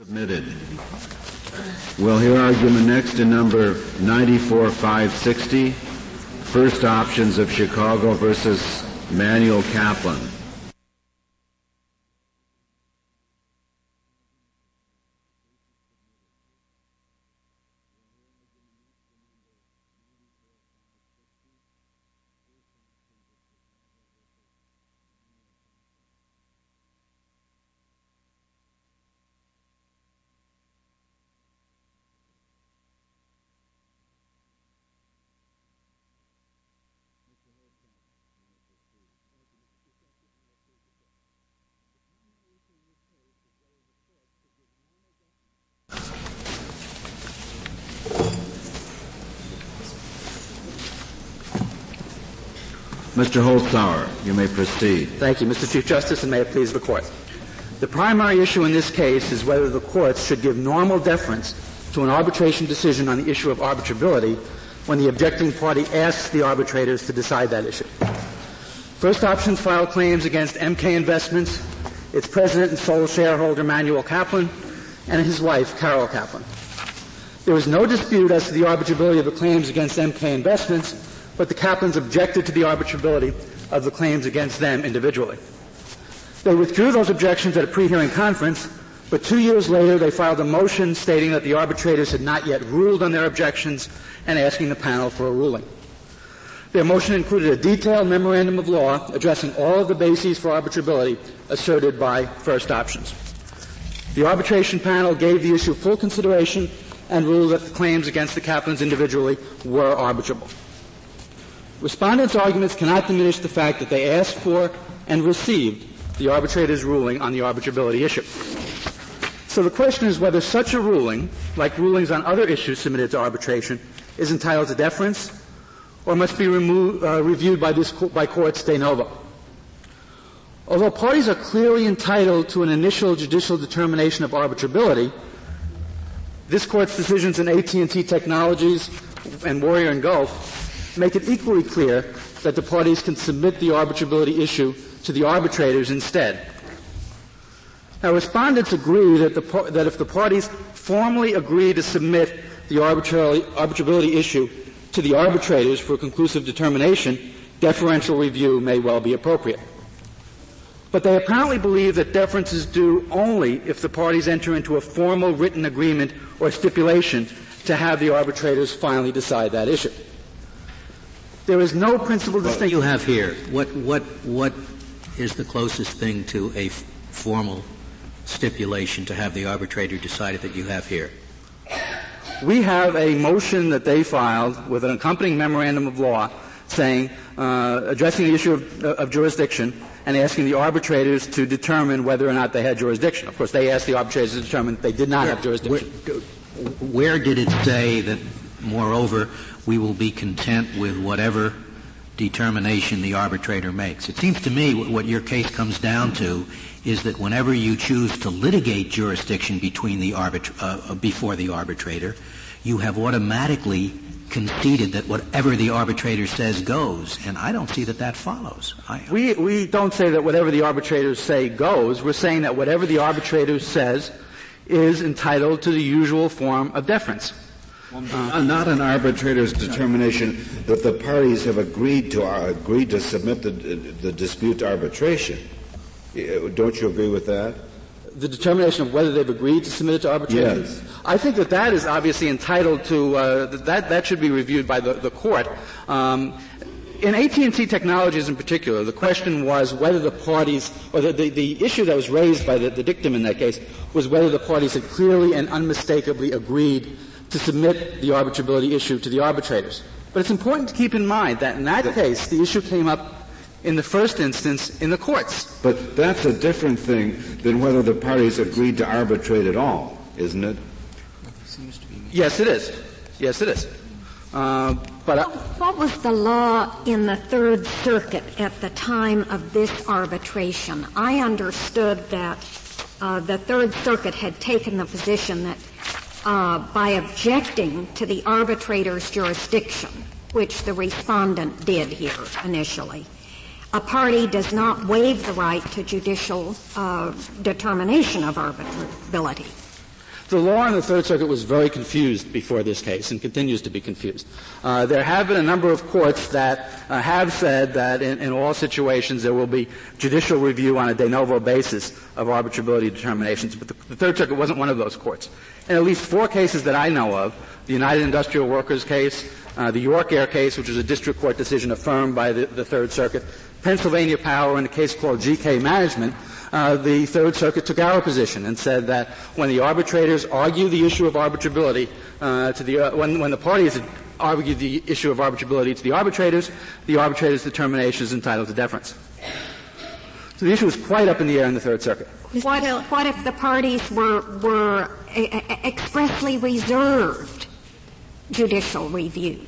Submitted. We'll hear argument next in number 94560, First Options of Chicago versus Manuel Kaplan. Mr. Holzhauer, you may proceed. Thank you, Mr. Chief Justice, and may it please the Court. The primary issue in this case is whether the courts should give normal deference to an arbitration decision on the issue of arbitrability when the objecting party asks the arbitrators to decide that issue. First Options filed claims against MK Investments, its president and sole shareholder Manuel Kaplan, and his wife Carol Kaplan. There was no dispute as to the arbitrability of the claims against MK Investments, but the Kaplans objected to the arbitrability of the claims against them individually. They withdrew those objections at a pre-hearing conference, but two years later they filed a motion stating that the arbitrators had not yet ruled on their objections and asking the panel for a ruling. Their motion included a detailed memorandum of law addressing all of the bases for arbitrability asserted by First Options. The arbitration panel gave the issue full consideration and ruled that the claims against the Kaplans individually were arbitrable. Respondents' arguments cannot diminish the fact that they asked for and received the arbitrator's ruling on the arbitrability issue. So the question is whether such a ruling, like rulings on other issues submitted to arbitration, is entitled to deference or must be remo- uh, reviewed by, this, by courts de novo. Although parties are clearly entitled to an initial judicial determination of arbitrability, this court's decisions in AT&T Technologies and Warrior and Gulf make it equally clear that the parties can submit the arbitrability issue to the arbitrators instead. Now, respondents agree that, the, that if the parties formally agree to submit the arbitrability issue to the arbitrators for conclusive determination, deferential review may well be appropriate. But they apparently believe that deference is due only if the parties enter into a formal written agreement or stipulation to have the arbitrators finally decide that issue. There is no principal distinction. you have here, what, what, what is the closest thing to a f- formal stipulation to have the arbitrator decide that you have here? We have a motion that they filed with an accompanying memorandum of law saying, uh, addressing the issue of, uh, of, jurisdiction and asking the arbitrators to determine whether or not they had jurisdiction. Of course, they asked the arbitrators to determine they did not have jurisdiction. Where, where did it say that, moreover, we will be content with whatever determination the arbitrator makes. It seems to me what your case comes down to is that whenever you choose to litigate jurisdiction between the uh, uh, before the arbitrator, you have automatically conceded that whatever the arbitrator says goes, and I don't see that that follows. I, we, we don't say that whatever the arbitrators say goes. We're saying that whatever the arbitrator says is entitled to the usual form of deference. Uh, not an arbitrator's determination that the parties have agreed to uh, agreed to submit the, the dispute to arbitration. Don't you agree with that? The determination of whether they've agreed to submit it to arbitration. Yes. I think that that is obviously entitled to uh, that. That should be reviewed by the, the court. Um, in AT&T Technologies in particular, the question was whether the parties, or the, the, the issue that was raised by the, the dictum in that case was whether the parties had clearly and unmistakably agreed to submit the arbitrability issue to the arbitrators. But it's important to keep in mind that in that case, the issue came up in the first instance in the courts. But that's a different thing than whether the parties agreed to arbitrate at all, isn't it? Yes, it is. Yes, it is. Uh, but uh, what was the law in the Third Circuit at the time of this arbitration? I understood that uh, the Third Circuit had taken the position that uh, by objecting to the arbitrator's jurisdiction, which the respondent did here initially. A party does not waive the right to judicial uh, determination of arbitrability. The law in the Third Circuit was very confused before this case and continues to be confused. Uh, there have been a number of courts that uh, have said that in, in, all situations there will be judicial review on a de novo basis of arbitrability determinations, but the, the Third Circuit wasn't one of those courts. In at least four cases that I know of, the United Industrial Workers case, uh, the York Air case, which was a district court decision affirmed by the, the Third Circuit, Pennsylvania Power in a case called GK Management, uh, the Third Circuit took our position and said that when the arbitrators argue the issue of arbitrability uh, to the uh, when, when the parties argue the issue of arbitrability to the arbitrators, the arbitrators' determination is entitled to deference. So the issue was quite up in the air in the Third Circuit. What, what if the parties were, were expressly reserved judicial review?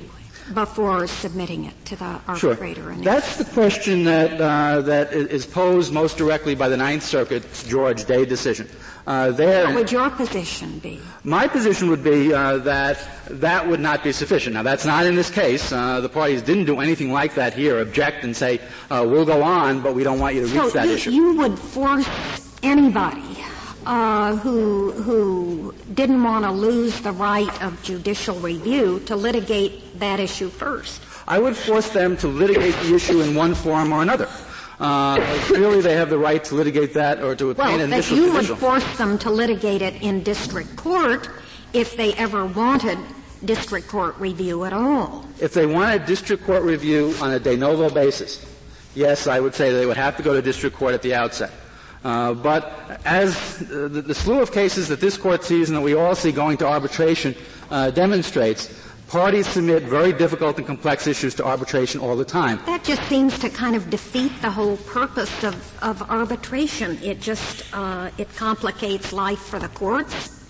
Before submitting it to the arbitrator. Sure. That's the question that uh, that is posed most directly by the Ninth Circuit's George Day decision. Uh, there, what would your position be? My position would be uh, that that would not be sufficient. Now, that's not in this case. Uh, the parties didn't do anything like that here. Object and say, uh, "We'll go on, but we don't want you to reach so that you, issue." You would force anybody uh, who who didn't want to lose the right of judicial review to litigate that issue first. I would force them to litigate the issue in one form or another. Uh, clearly, they have the right to litigate that or to obtain well, an initial you would force them to litigate it in district court if they ever wanted district court review at all. If they wanted district court review on a de novo basis, yes, I would say they would have to go to district court at the outset. Uh, but as the, the, slew of cases that this court sees and that we all see going to arbitration uh, demonstrates, parties submit very difficult and complex issues to arbitration all the time. That just seems to kind of defeat the whole purpose of, of arbitration. It just uh, it complicates life for the courts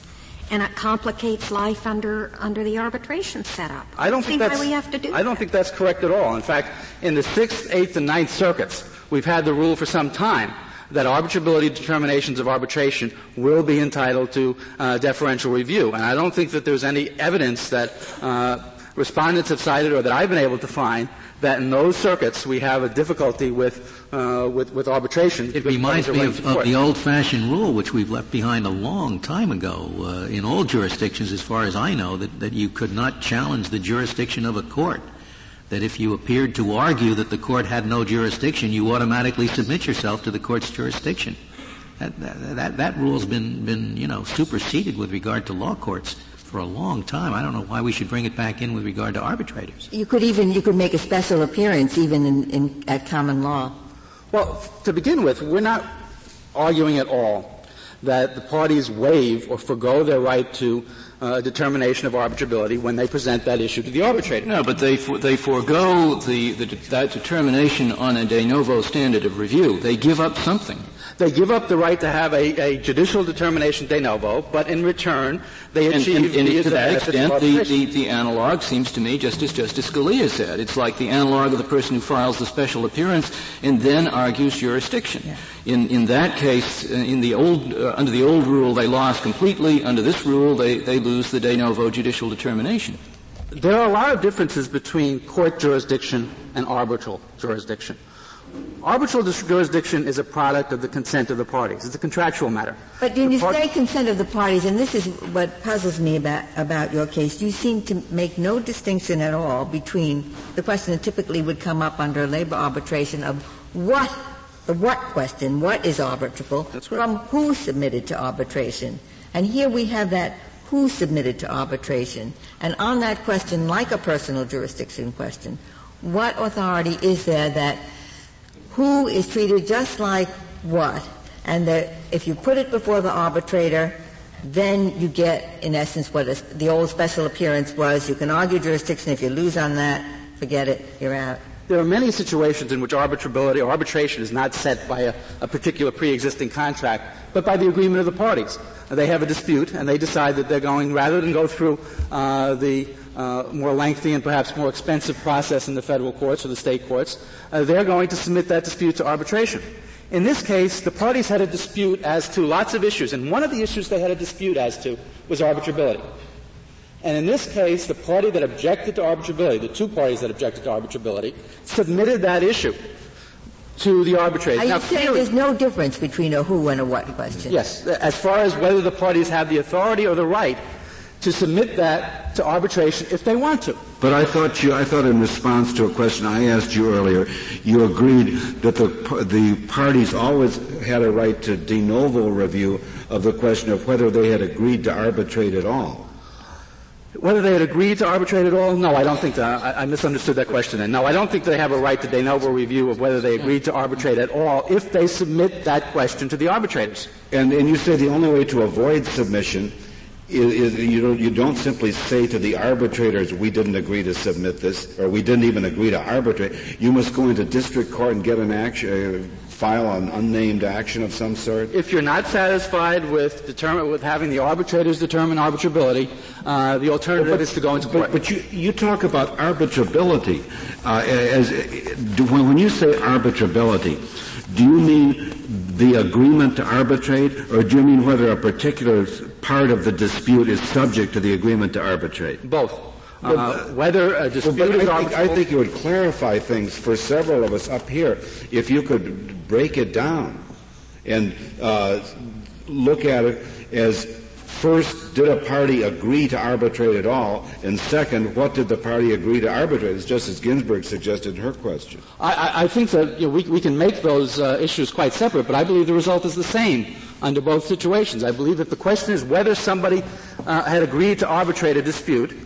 and it complicates life under under the arbitration setup. I don't think that's we have to do. I don't that. think that's correct at all. In fact, in the sixth, eighth, and ninth circuits, we've had the rule for some time that arbitrability determinations of arbitration will be entitled to uh, deferential review. And I don't think that there's any evidence that uh, respondents have cited or that I've been able to find that in those circuits we have a difficulty with, uh, with, with, arbitration. It reminds me of, of, the old-fashioned rule which we've left behind a long time ago uh, in all jurisdictions, as far as I know, that, that you could not challenge the jurisdiction of a court that if you appeared to argue that the court had no jurisdiction, you automatically submit yourself to the court's jurisdiction. That, that, that, that rule's been, been, you know, superseded with regard to law courts for a long time. I don't know why we should bring it back in with regard to arbitrators. You could even, you could make a special appearance even in, in at common law. Well, to begin with, we're not arguing at all that the parties waive or forego their right to uh, determination of arbitrability when they present that issue to the arbitrator. No, but they, for, they forego the, the, that determination on a de novo standard of review. They give up something. They give up the right to have a, a judicial determination de novo, but in return, they achieve and, and, and to that extent, the, the, the, analog seems to me, just as Justice Scalia said, it's like the analog of the person who files the special appearance and then argues jurisdiction. Yeah. In, in that case, uh, in the old, uh, under the old rule, they lost completely. Under this rule, they, they lose the de novo judicial determination. There are a lot of differences between court jurisdiction and arbitral jurisdiction. Arbitral jurisdiction is a product of the consent of the parties. It's a contractual matter. But when you say consent of the parties, and this is what puzzles me about, about your case, you seem to make no distinction at all between the question that typically would come up under labor arbitration of what, the what question, what is arbitrable, right. from who submitted to arbitration. And here we have that who submitted to arbitration. And on that question, like a personal jurisdiction question, what authority is there that who is treated just like what, and that if you put it before the arbitrator, then you get, in essence, what the old special appearance was. You can argue jurisdiction. If you lose on that, forget it. You're out. There are many situations in which arbitrability or arbitration is not set by a, a particular pre-existing contract, but by the agreement of the parties. They have a dispute, and they decide that they're going, rather than go through uh, the uh, more lengthy and perhaps more expensive process in the federal courts or the state courts, uh, they're going to submit that dispute to arbitration. In this case, the parties had a dispute as to lots of issues, and one of the issues they had a dispute as to was arbitrability. And in this case, the party that objected to arbitrability, the two parties that objected to arbitrability, submitted that issue to the arbitrator. Are now, you saying there's no difference between a who and a what question? Yes, as far as whether the parties have the authority or the right to submit that to arbitration if they want to. But I thought you, I thought in response to a question I asked you earlier, you agreed that the, the parties always had a right to de novo review of the question of whether they had agreed to arbitrate at all. Whether they had agreed to arbitrate at all? No, I don't think that. I, I misunderstood that question then. No, I don't think they have a right to de novo review of whether they agreed to arbitrate at all if they submit that question to the arbitrators. And, and you say the only way to avoid submission is, is you, don't, simply say to the arbitrators, we didn't agree to submit this, or we didn't even agree to arbitrate. You must go into district court and get an action, file an unnamed action of some sort? If you're not satisfied with determine, with having the arbitrators determine arbitrability, uh, the alternative but, is to go into court. But, but you, you talk about arbitrability uh, as when you say arbitrability. Do you mean the agreement to arbitrate, or do you mean whether a particular part of the dispute is subject to the agreement to arbitrate? Both. Uh, whether a dispute well, is I think, I think it would clarify things for several of us up here if you could break it down and uh, look at it as first, did a party agree to arbitrate at all? And second, what did the party agree to arbitrate? Just as Justice Ginsburg suggested in her question. I, I think that you know, we, we, can make those uh, issues quite separate, but I believe the result is the same under both situations. I believe that the question is whether somebody uh, had agreed to arbitrate a dispute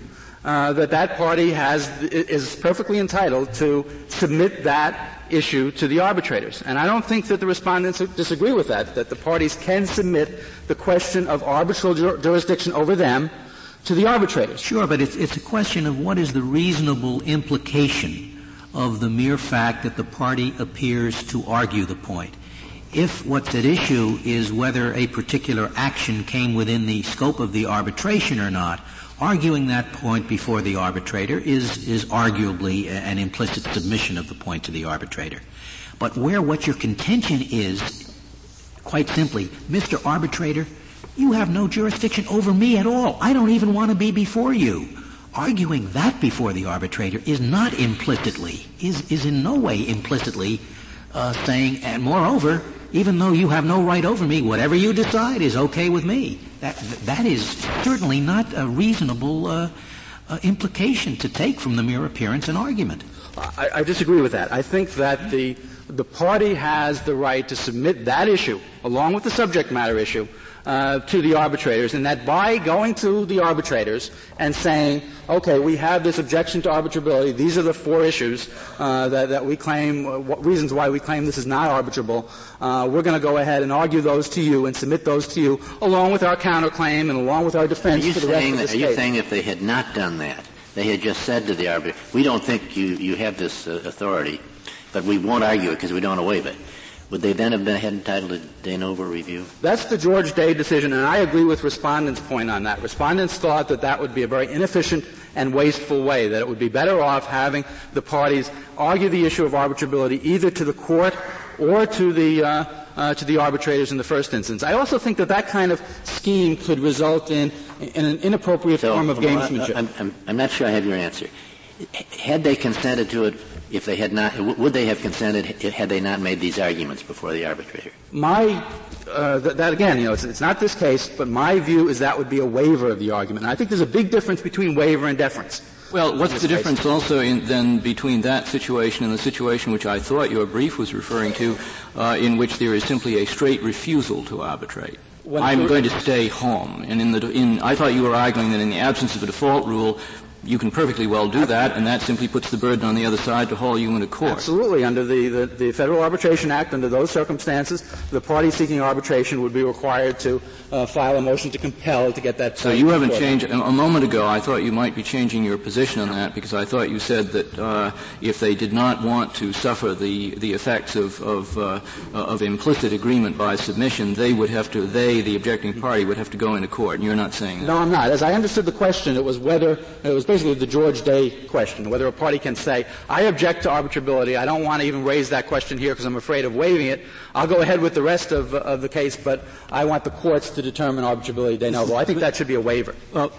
uh, that that party has is perfectly entitled to submit that issue to the arbitrators. And I don't think that the respondents disagree with that, that the parties can submit the question of arbitral jur- jurisdiction over them to the arbitrators. Sure, but it's, it's a question of what is the reasonable implication of the mere fact that the party appears to argue the point. If what's at issue is whether a particular action came within the scope of the arbitration or not, arguing that point before the arbitrator is, is arguably an implicit submission of the point to the arbitrator. But where what your contention is, quite simply, Mr. Arbitrator, you have no jurisdiction over me at all. I don't even want to be before you. Arguing that before the arbitrator is not implicitly, is, is in no way implicitly uh, saying, and moreover, even though you have no right over me, whatever you decide is okay with me. That, that is certainly not a reasonable uh, uh, implication to take from the mere appearance and argument. I, I disagree with that. I think that the, the party has the right to submit that issue, along with the subject matter issue, uh, to the arbitrators, and that by going to the arbitrators and saying, okay, we have this objection to arbitrability, these are the four issues uh, that, that, we claim, uh, reasons why we claim this is not arbitrable, uh, we're going to go ahead and argue those to you and submit those to you, along with our counterclaim and along with our defense for the rest of Are you saying if they had not done that, they had just said to the arbitrator, we don't think you, you have this uh, authority, but we won't argue it because we don't want to waive it. Would they then have been entitled to de novo review? That's the George Day decision, and I agree with respondents' point on that. Respondents thought that that would be a very inefficient and wasteful way, that it would be better off having the parties argue the issue of arbitrability either to the court or to the uh, uh, to the arbitrators in the first instance. I also think that that kind of scheme could result in, in an inappropriate so, form of gamesmanship. I'm, I'm, I'm not sure I have your answer. Had they consented to it if they had not, would they have consented had they not made these arguments before the arbitrator? My, uh, th- that again, you know, it's, it's, not this case, but my view is that would be a waiver of the argument. And I think there's a big difference between waiver and deference. Well, what's the difference also in, then between that situation and the situation which I thought your brief was referring to, uh, in which there is simply a straight refusal to arbitrate? When I'm going to stay home. And in the, in, I thought you were arguing that in the absence of a default rule, you can perfectly well do that, and that simply puts the burden on the other side to haul you into court. Absolutely. Under the, the, the, Federal Arbitration Act, under those circumstances, the party seeking arbitration would be required to uh, file a motion to compel to get that. So you haven't changed. A moment ago, I thought you might be changing your position on that because I thought you said that uh, if they did not want to suffer the the effects of of, uh, of implicit agreement by submission, they would have to. They, the objecting party, would have to go into court. And you're not saying that. No, I'm not. As I understood the question, it was whether it was basically the George Day question, whether a party can say, I object to arbitrability, I don't want to even raise that question here because I'm afraid of waiving it, I'll go ahead with the rest of, of the case, but I want the courts to determine arbitrability de novo. I think that should be a waiver. Well,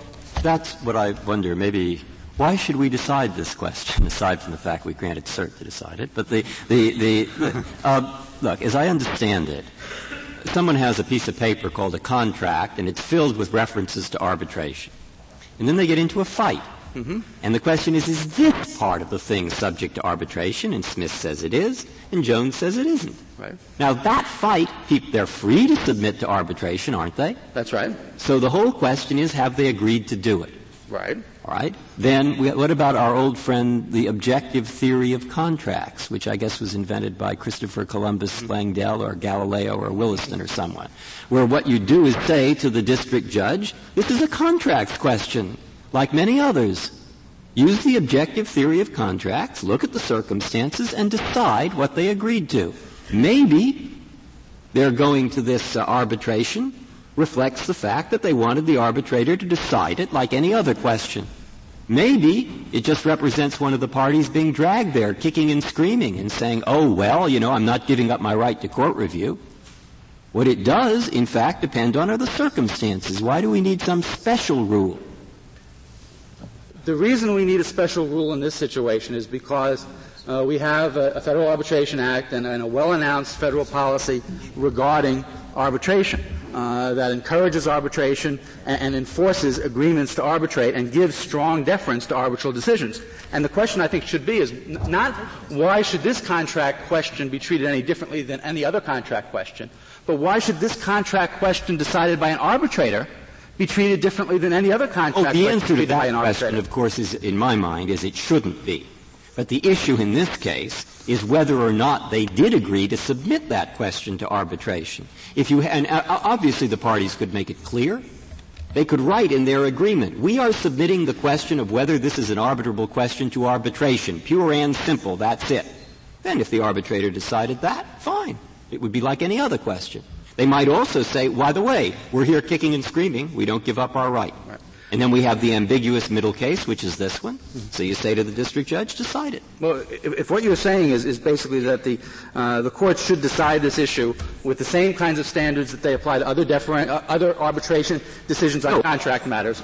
that's what I wonder. Maybe why should we decide this question, aside from the fact we granted cert to decide it? But the, the, the, the uh, look, as I understand it, someone has a piece of paper called a contract, and it's filled with references to arbitration. And then they get into a fight. Mm-hmm. And the question is, is this part of the thing subject to arbitration? And Smith says it is, and Jones says it isn't. Right. Now that fight, they're free to submit to arbitration, aren't they? That's right. So the whole question is, have they agreed to do it? Right. All right. Then we, what about our old friend, the objective theory of contracts, which I guess was invented by Christopher Columbus, mm-hmm. Langdell, or Galileo, or Williston, or someone, where what you do is say to the district judge, "This is a contracts question, like many others. Use the objective theory of contracts, look at the circumstances, and decide what they agreed to. Maybe they're going to this uh, arbitration reflects the fact that they wanted the arbitrator to decide it like any other question. Maybe it just represents one of the parties being dragged there, kicking and screaming and saying, oh, well, you know, I'm not giving up my right to court review. What it does, in fact, depend on are the circumstances. Why do we need some special rule? The reason we need a special rule in this situation is because uh, we have a, a, Federal Arbitration Act and, and a well-announced federal policy regarding arbitration uh, that encourages arbitration and, and, enforces agreements to arbitrate and gives strong deference to arbitral decisions. And the question I think should be is n- not why should this contract question be treated any differently than any other contract question, but why should this contract question decided by an arbitrator be treated differently than any other contract oh, the answer to that question, of course, is, in my mind, is it shouldn't be. But the issue in this case is whether or not they did agree to submit that question to arbitration. If you, and uh, obviously the parties could make it clear. They could write in their agreement, we are submitting the question of whether this is an arbitrable question to arbitration. Pure and simple, that's it. Then if the arbitrator decided that, fine. It would be like any other question. They might also say, by the way, we're here kicking and screaming, we don't give up our right. right. And then we have the ambiguous middle case, which is this one. So you say to the district judge, decide it. Well, if, if what you're saying is, is basically that the, uh, the courts should decide this issue with the same kinds of standards that they apply to other, deferen- uh, other arbitration decisions on no. contract matters.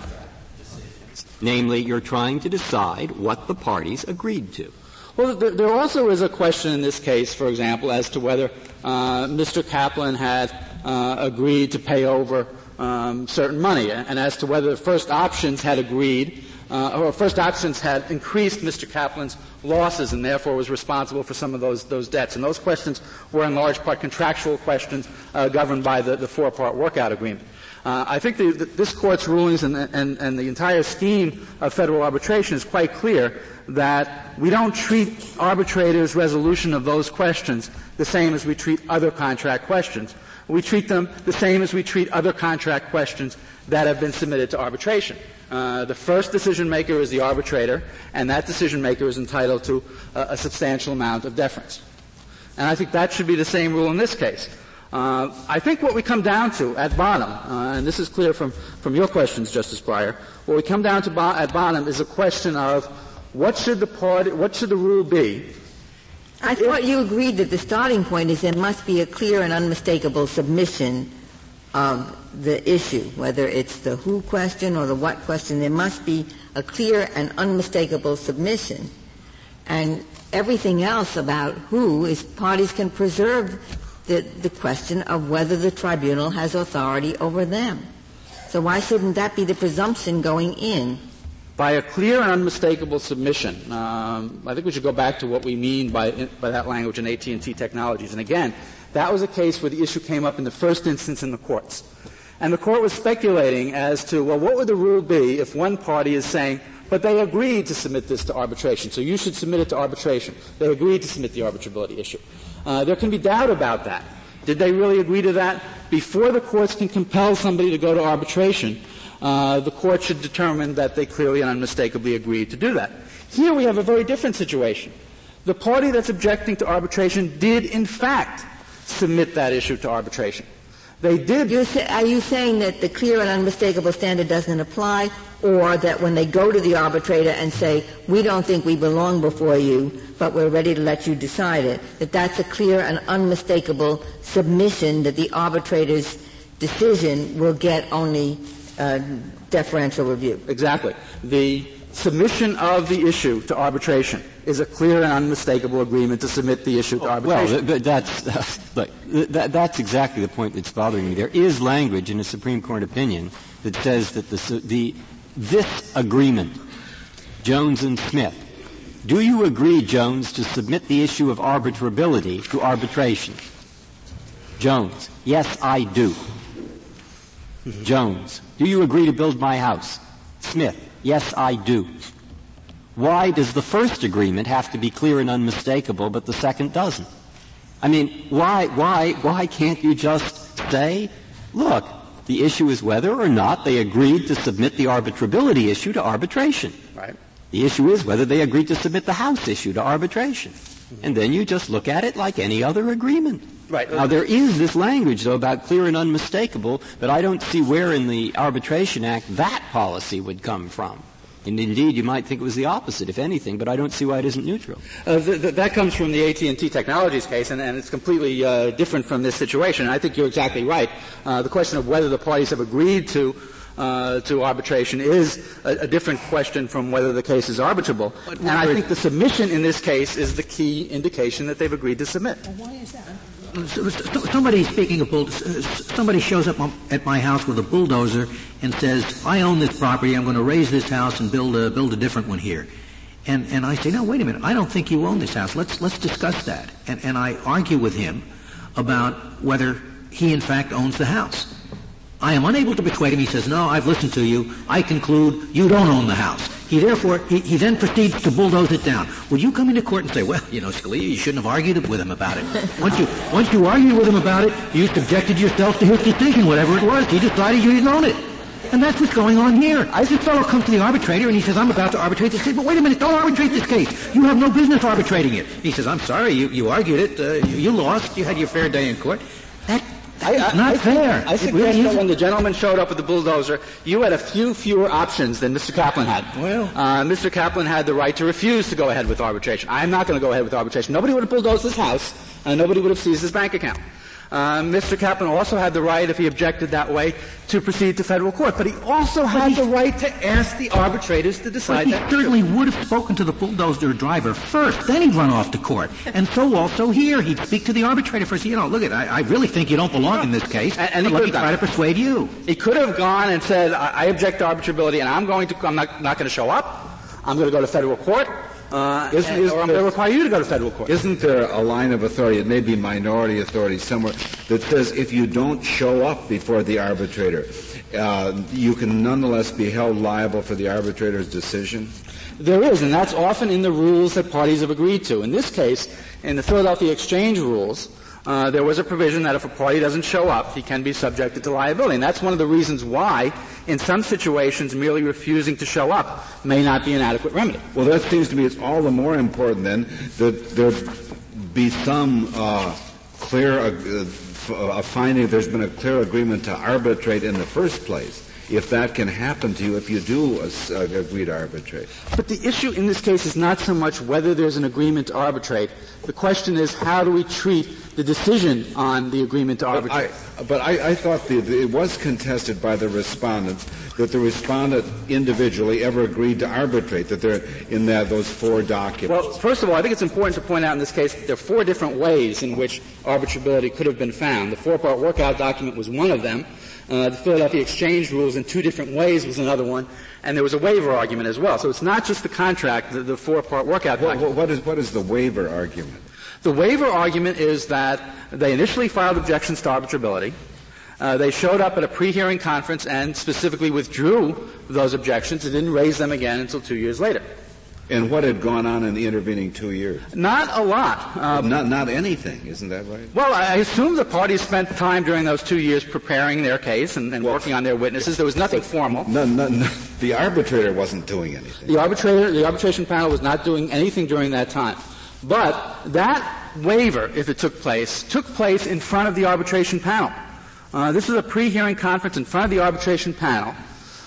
Namely, you're trying to decide what the parties agreed to. Well, there, there also is a question in this case, for example, as to whether uh, Mr. Kaplan had agreed to pay over um, certain money. And as to whether the first options had agreed, uh, or first options had increased Mr. Kaplan's losses and therefore was responsible for some of those, those debts. And those questions were in large part contractual questions uh, governed by the, the four-part workout agreement. Uh, I think the, the, this court's rulings and, and, and the entire scheme of federal arbitration is quite clear that we don't treat arbitrators' resolution of those questions the same as we treat other contract questions. We treat them the same as we treat other contract questions that have been submitted to arbitration. Uh, the first decision maker is the arbitrator, and that decision maker is entitled to a, a, substantial amount of deference. And I think that should be the same rule in this case. Uh, I think what we come down to at bottom, uh, and this is clear from, from your questions, Justice Breyer, what we come down to bo- at bottom is a question of what should the what should the rule be I thought you agreed that the starting point is there must be a clear and unmistakable submission of the issue, whether it's the who question or the what question. There must be a clear and unmistakable submission. And everything else about who is parties can preserve the, the question of whether the tribunal has authority over them. So why shouldn't that be the presumption going in? By a clear and unmistakable submission. Um, I think we should go back to what we mean by, by that language in AT&T Technologies. And again, that was a case where the issue came up in the first instance in the courts. And the court was speculating as to, well, what would the rule be if one party is saying, but they agreed to submit this to arbitration, so you should submit it to arbitration. They agreed to submit the arbitrability issue. Uh, there can be doubt about that. Did they really agree to that? Before the courts can compel somebody to go to arbitration, uh, the court should determine that they clearly and unmistakably agreed to do that. Here we have a very different situation. The party that's objecting to arbitration did, in fact, submit that issue to arbitration. They did. Are you saying that the clear and unmistakable standard doesn't apply, or that when they go to the arbitrator and say, we don't think we belong before you, but we're ready to let you decide it, that that's a clear and unmistakable submission that the arbitrator's decision will get only uh, deferential review. Exactly. The submission of the issue to arbitration is a clear and unmistakable agreement to submit the issue to arbitration. Well, that's, uh, look, that, that's exactly the point that's bothering me. There is language in a Supreme Court opinion that says that the, the, this agreement, Jones and Smith, do you agree, Jones, to submit the issue of arbitrability to arbitration? Jones, yes, I do. Mm-hmm. Jones, do you agree to build my house? Smith, yes, I do. Why does the first agreement have to be clear and unmistakable, but the second doesn't? I mean, why, why, why can't you just say, look, the issue is whether or not they agreed to submit the arbitrability issue to arbitration. Right. The issue is whether they agreed to submit the House issue to arbitration. And then you just look at it like any other agreement. Right. Now there is this language though about clear and unmistakable, but I don't see where in the Arbitration Act that policy would come from. And indeed, you might think it was the opposite, if anything, but I don't see why it isn't neutral. Uh, th- th- that comes from the AT&T Technologies case, and, and it's completely uh, different from this situation. I think you're exactly right. Uh, the question of whether the parties have agreed to uh, to arbitration is a, a, different question from whether the case is arbitrable. But and I think the submission in this case is the key indication that they've agreed to submit. Well, why is that? Somebody speaking of somebody shows up at my house with a bulldozer and says, "I own this property. I'm going to raze this house and build a build a different one here." And and I say, "No, wait a minute. I don't think you own this house. Let's let's discuss that." And and I argue with him about whether he in fact owns the house. I am unable to persuade him. He says, no, I've listened to you. I conclude you don't own the house. He therefore, he, he, then proceeds to bulldoze it down. Would you come into court and say, well, you know, Scalia, you shouldn't have argued with him about it. Once you, once you argued with him about it, you subjected yourself to his decision, whatever it was. He decided you didn't own it. And that's what's going on here. I, this fellow comes to the arbitrator and he says, I'm about to arbitrate this case. But wait a minute, don't arbitrate this case. You have no business arbitrating it. He says, I'm sorry, you, you argued it. Uh, you, you lost. You had your fair day in court. That I, I, not I fair. I suggest really that when the gentleman showed up with the bulldozer, you had a few fewer options than Mr. Kaplan had. Well, uh, Mr. Kaplan had the right to refuse to go ahead with arbitration. I'm not going to go ahead with arbitration. Nobody would have bulldozed his house, and nobody would have seized his bank account. Uh, Mr. Kaplan also had the right, if he objected that way, to proceed to federal court. But he also had the right to ask the arbitrators to decide he that. He certainly would have spoken to the bulldozer driver first, then he'd run off to court. And so also here, he'd speak to the arbitrator first. You know, look at, I, I really think you don't belong in this case. And, and he let me try to persuade you. He could have gone and said, I, I object to arbitrability, and I'm going to, I'm not, not going to show up. I'm going to go to federal court. Uh, isn't, and, or I'm require you to go to federal court. Isn't there a line of authority, it may be minority authority somewhere, that says if you don't show up before the arbitrator, uh, you can nonetheless be held liable for the arbitrator's decision? There is, and that's often in the rules that parties have agreed to. In this case, in the Philadelphia Exchange rules, uh, there was a provision that if a party doesn't show up, he can be subjected to liability. And that's one of the reasons why, in some situations, merely refusing to show up may not be an adequate remedy. Well, that seems to me it's all the more important then that there be some uh, clear uh, a finding there's been a clear agreement to arbitrate in the first place if that can happen to you if you do uh, agree to arbitrate. But the issue in this case is not so much whether there's an agreement to arbitrate. The question is how do we treat the decision on the agreement to arbitrate? But I, but I, I thought the, the, it was contested by the respondents that the respondent individually ever agreed to arbitrate, that they're in that, those four documents. Well, first of all, I think it's important to point out in this case that there are four different ways in which arbitrability could have been found. The four-part workout document was one of them. Uh, the Philadelphia Exchange rules in two different ways was another one, and there was a waiver argument as well. So it's not just the contract, the, the four-part workout what, what, is, what is the waiver argument? The waiver argument is that they initially filed objections to arbitrability. Uh, they showed up at a pre-hearing conference and specifically withdrew those objections and didn't raise them again until two years later. And what had gone on in the intervening two years? Not a lot. Um, not, not anything, isn't that right? Well, I assume the parties spent time during those two years preparing their case and, and well, working on their witnesses. There was nothing formal. No, no, no, the arbitrator wasn't doing anything. The arbitrator, the arbitration panel was not doing anything during that time. But that waiver, if it took place, took place in front of the arbitration panel. Uh, this was a pre-hearing conference in front of the arbitration panel.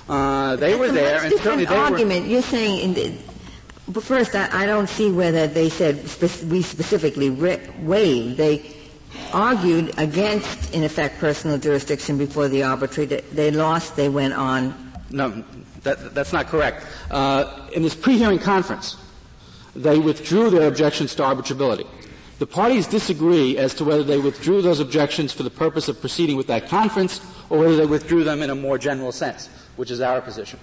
Uh, they were there, and certainly they argument. were. You're saying the, but first, I, I, don't see whether they said spe- we specifically re- waived. They argued against, in effect, personal jurisdiction before the arbitrator. They lost. They went on No, that, that's not correct. Uh, in this pre-hearing conference, they withdrew their objections to arbitrability. The parties disagree as to whether they withdrew those objections for the purpose of proceeding with that conference or whether they withdrew them in a more general sense, which is our position.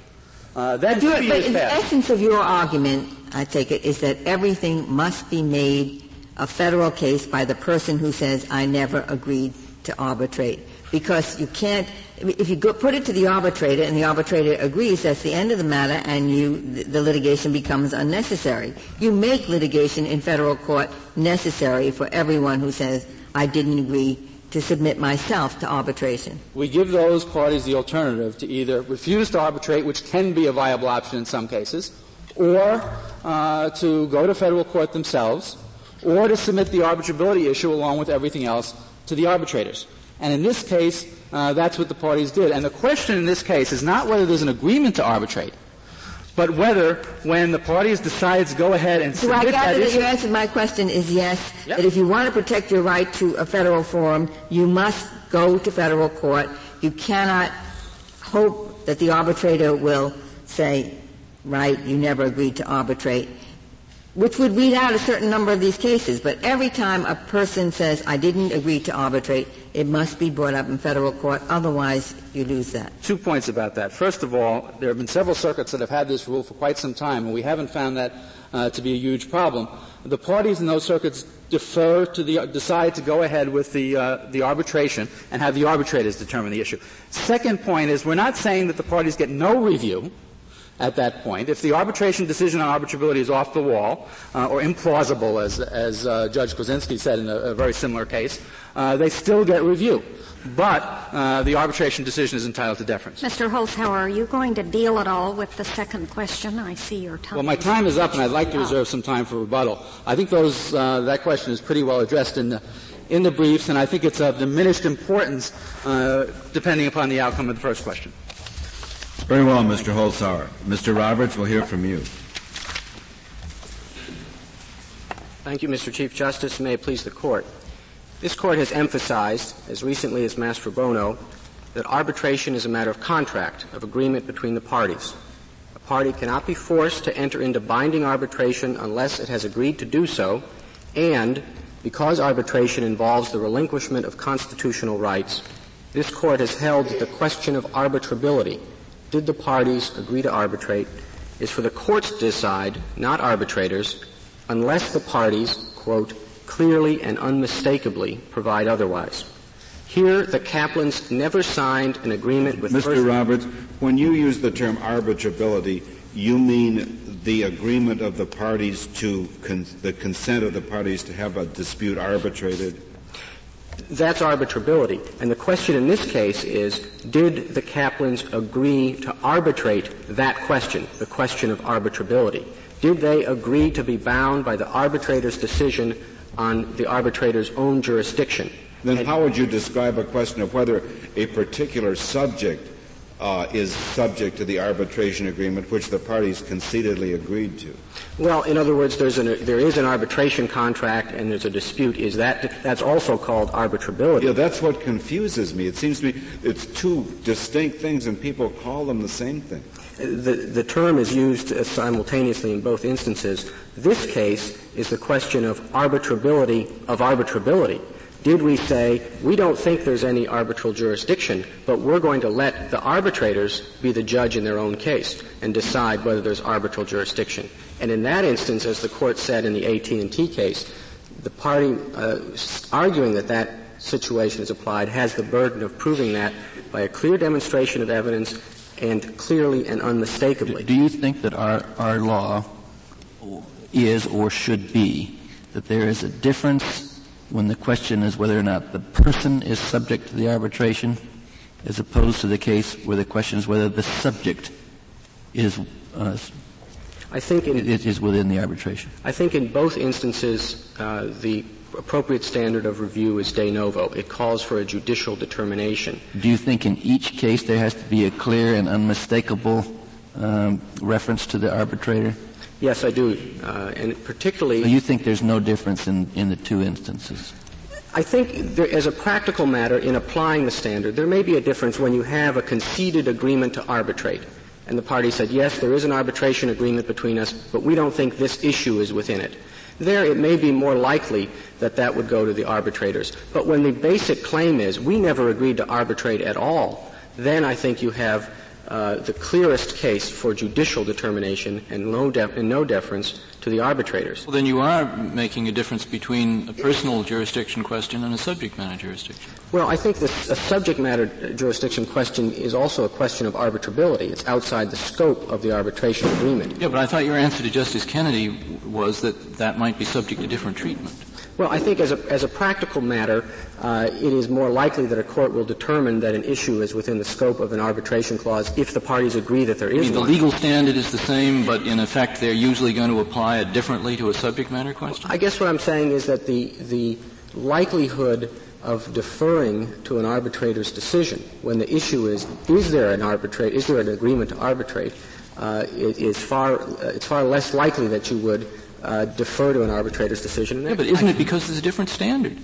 Uh, that but, but in the essence of your argument, I take it, is that everything must be made a federal case by the person who says, I never agreed to arbitrate. Because you can't, if you go, put it to the arbitrator and the arbitrator agrees, that's the end of the matter and you, the litigation becomes unnecessary. You make litigation in federal court necessary for everyone who says, I didn't agree to submit myself to arbitration. We give those parties the alternative to either refuse to arbitrate, which can be a viable option in some cases, or uh, to go to federal court themselves, or to submit the arbitrability issue along with everything else to the arbitrators. And in this case, uh, that's what the parties did. And the question in this case is not whether there's an agreement to arbitrate, but whether, when the parties decide to go ahead and so submit I gather that, that your answer to my question is yes. Yep. That if you want to protect your right to a federal forum, you must go to federal court. You cannot hope that the arbitrator will say, "Right, you never agreed to arbitrate." Which would weed out a certain number of these cases. But every time a person says, I didn't agree to arbitrate, it must be brought up in federal court. Otherwise, you lose that. Two points about that. First of all, there have been several circuits that have had this rule for quite some time, and we haven't found that uh, to be a huge problem. The parties in those circuits defer to the decide to go ahead with the uh, the arbitration and have the arbitrators determine the issue. Second point is we're not saying that the parties get no review at that point. If the arbitration decision on arbitrability is off the wall uh, or implausible, as, as uh, Judge Kozinski said in a, a very similar case, uh, they still get review. But uh, the arbitration decision is entitled to deference. Mr. Holzhauer, are you going to deal at all with the second question? I see your time. Well, my time is up, and I'd like to reserve some time for rebuttal. I think those, uh, that question is pretty well addressed in the, in the briefs, and I think it's of diminished importance uh, depending upon the outcome of the first question. Very well, Mr. Holzhauer. Mr. Roberts, we'll hear from you. Thank you, Mr. Chief Justice. May it please the Court. This Court has emphasized, as recently as Mastrobuono, that arbitration is a matter of contract, of agreement between the parties. A party cannot be forced to enter into binding arbitration unless it has agreed to do so, and because arbitration involves the relinquishment of constitutional rights, this Court has held that the question of arbitrability did the parties agree to arbitrate is for the courts to decide, not arbitrators, unless the parties, quote, clearly and unmistakably provide otherwise. Here, the Kaplans never signed an agreement with Mr. First Roberts, when you use the term arbitrability, you mean the agreement of the parties to con- the consent of the parties to have a dispute arbitrated? That's arbitrability. And the question in this case is, did the Kaplans agree to arbitrate that question, the question of arbitrability? Did they agree to be bound by the arbitrator's decision on the arbitrator's own jurisdiction? Then how would you describe a question of whether a particular subject uh, is subject to the arbitration agreement, which the parties concededly agreed to. Well, in other words, there's an, there is an arbitration contract and there's a dispute. Is that that's also called arbitrability? Yeah, that's what confuses me. It seems to me it's two distinct things, and people call them the same thing. The, the term is used uh, simultaneously in both instances. This case is the question of arbitrability of arbitrability. Did we say, we don't think there's any arbitral jurisdiction, but we're going to let the arbitrators be the judge in their own case and decide whether there's arbitral jurisdiction? And in that instance, as the court said in the AT&T case, the party uh, arguing that that situation is applied has the burden of proving that by a clear demonstration of evidence and clearly and unmistakably. Do you think that our, our law is or should be that there is a difference when the question is whether or not the person is subject to the arbitration, as opposed to the case where the question is whether the subject is uh, I think in, it is within the arbitration. I think in both instances uh, the appropriate standard of review is de novo. It calls for a judicial determination. Do you think in each case there has to be a clear and unmistakable um, reference to the arbitrator? Yes, I do, uh, and particularly. So you think there's no difference in, in the two instances? I think there, as a practical matter, in applying the standard, there may be a difference when you have a conceded agreement to arbitrate. And the party said, yes, there is an arbitration agreement between us, but we don't think this issue is within it. There, it may be more likely that that would go to the arbitrators. But when the basic claim is, we never agreed to arbitrate at all, then I think you have uh, the clearest case for judicial determination and and no deference to the arbitrators. Well, then you are making a difference between a personal jurisdiction question and a subject matter jurisdiction. Well, I think this, a subject matter jurisdiction question is also a question of arbitrability. It's outside the scope of the arbitration agreement. Yeah, but I thought your answer to Justice Kennedy was that that might be subject to different treatment. Well, I think as a, as a practical matter, uh, it is more likely that a court will determine that an issue is within the scope of an arbitration clause if the parties agree that there is I mean, one. The legal standard is the same, but in effect they're usually going to apply it differently to a subject matter question? I guess what I'm saying is that the, the likelihood of deferring to an arbitrator's decision when the issue is, is there an arbitrate, is there an agreement to arbitrate, uh, is far, uh, it's far less likely that you would uh, defer to an arbitrator's decision. Yeah, but isn't it because there's a different standard?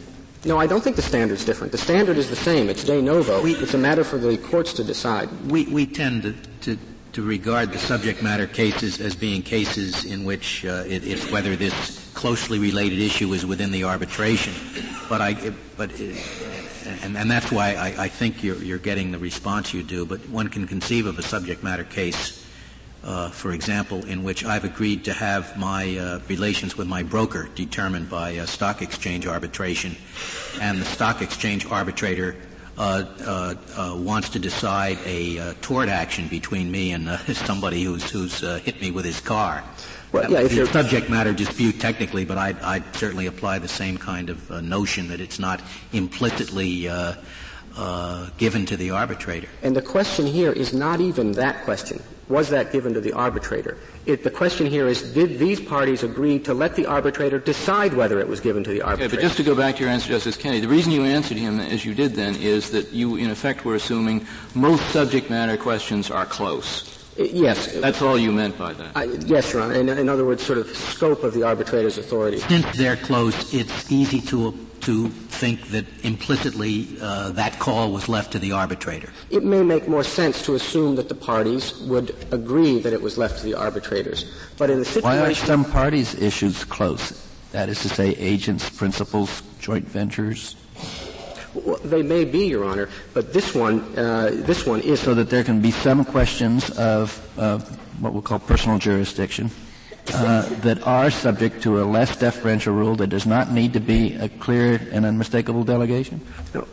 No, I don't think the standard's different. The standard is the same. It's de novo. We, it's a matter for the courts to decide. We, we tend to, to, to regard the subject matter cases as being cases in which uh, it, it's whether this closely related issue is within the arbitration. But I, but, and, and that's why I, I think you're, you're getting the response you do. But one can conceive of a subject matter case uh, for example, in which I've agreed to have my uh, relations with my broker determined by a stock exchange arbitration, and the stock exchange arbitrator uh, uh, uh wants to decide a uh, tort action between me and somebody who's, who's hit me with his car. Well, yeah, if subject matter dispute technically, but I'd, I'd, certainly apply the same kind of notion that it's not implicitly given to the arbitrator. And the question here is not even that question was that given to the arbitrator? It, the question here is, did these parties agree to let the arbitrator decide whether it was given to the arbitrator? Okay, but just to go back to your answer, Justice Kennedy, the reason you answered him as you did then is that you, in effect, were assuming most subject matter questions are close. Yes. That's all you meant by that. I, yes, Your Honor. In, in, other words, sort of scope of the arbitrator's authority. Since they're close, it's easy to to think that implicitly uh, that call was left to the arbitrator. It may make more sense to assume that the parties would agree that it was left to the arbitrators. But in the situation, why are some parties' issues close? That is to say, agents, principals, joint ventures. Well, they may be, Your Honor, but this one, uh, this one is so that there can be some questions of what we'll call personal jurisdiction, uh, that are subject to a less deferential rule that does not need to be a clear and unmistakable delegation? No,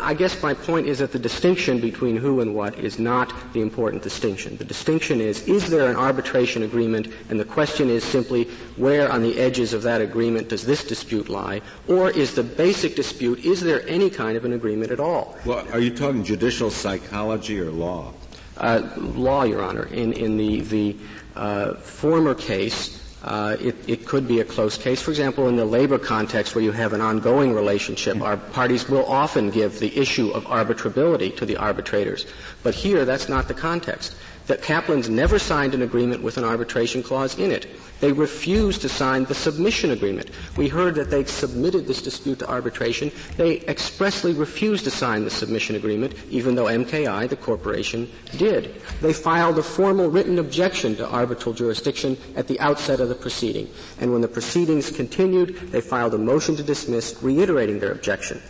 I guess my point is that the distinction between who and what is not the important distinction. The distinction is, is there an arbitration agreement? And the question is simply, where on the edges of that agreement does this dispute lie? Or is the basic dispute, is there any kind of an agreement at all? Well, are you talking judicial psychology or law? Uh, law, Your Honor. In, in the, the uh, former case, uh, it, it, could be a close case. For example, in the labor context where you have an ongoing relationship, our parties will often give the issue of arbitrability to the arbitrators. But here, that's not the context. That Kaplan's never signed an agreement with an arbitration clause in it. They refused to sign the submission agreement. We heard that they submitted this dispute to arbitration. They expressly refused to sign the submission agreement, even though MKI, the corporation, did. They filed a formal written objection to arbitral jurisdiction at the outset of the proceeding. And when the proceedings continued, they filed a motion to dismiss, reiterating their objection.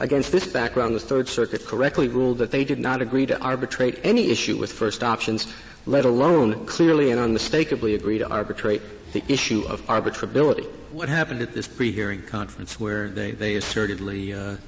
Against this background, the Third Circuit correctly ruled that they did not agree to arbitrate any issue with first options let alone clearly and unmistakably agree to arbitrate the issue of arbitrability. What happened at this pre-hearing conference where they, they assertedly uh,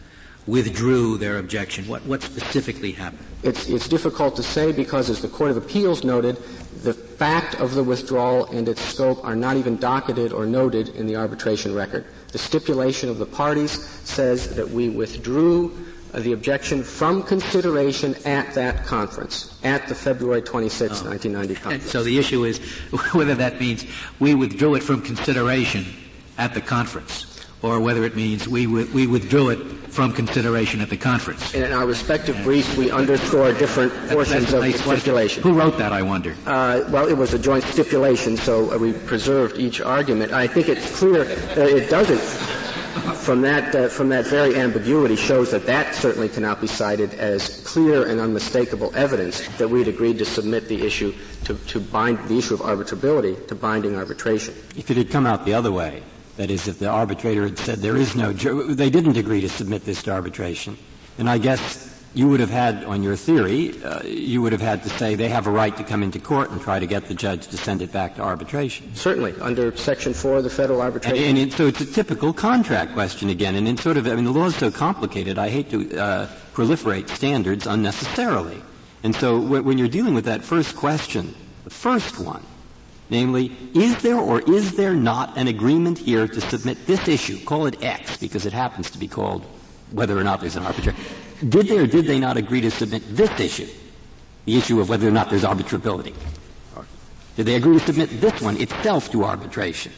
withdrew their objection? What, what specifically happened? It's, it's difficult to say because, as the Court of Appeals noted, the fact of the withdrawal and its scope are not even docketed or noted in the arbitration record. The stipulation of the parties says that we withdrew uh, the objection from consideration at that conference, at the February 26, oh. 1990 conference. so the issue is whether that means we withdrew it from consideration at the conference, or whether it means we, we withdrew it from consideration at the conference. In our respective briefs, we underscore different portions of nice the stipulation. Who wrote that, I wonder? Uh, well, it was a joint stipulation, so uh, we preserved each argument. I think it's clear that it doesn't from that uh, from that very ambiguity shows that that certainly cannot be cited as clear and unmistakable evidence that we'd agreed to submit the issue to, to bind the issue of arbitrability to binding arbitration. If it had come out the other way, that is, if the arbitrator had said there is no, they didn't agree to submit this to arbitration, and I guess you would have had, on your theory, uh, you would have had to say they have a right to come into court and try to get the judge to send it back to arbitration. Certainly, under Section 4 of the Federal Arbitration. And, and it, so it's a typical contract question again, and in sort of, I mean, the law is so complicated, I hate to uh, proliferate standards unnecessarily. And so when you're dealing with that first question, the first one, namely, is there or is there not an agreement here to submit this issue, call it X, because it happens to be called whether or not there's an arbitration, did they or did they not agree to submit this issue, the issue of whether or not there's arbitrability? Did they agree to submit this one itself to arbitration?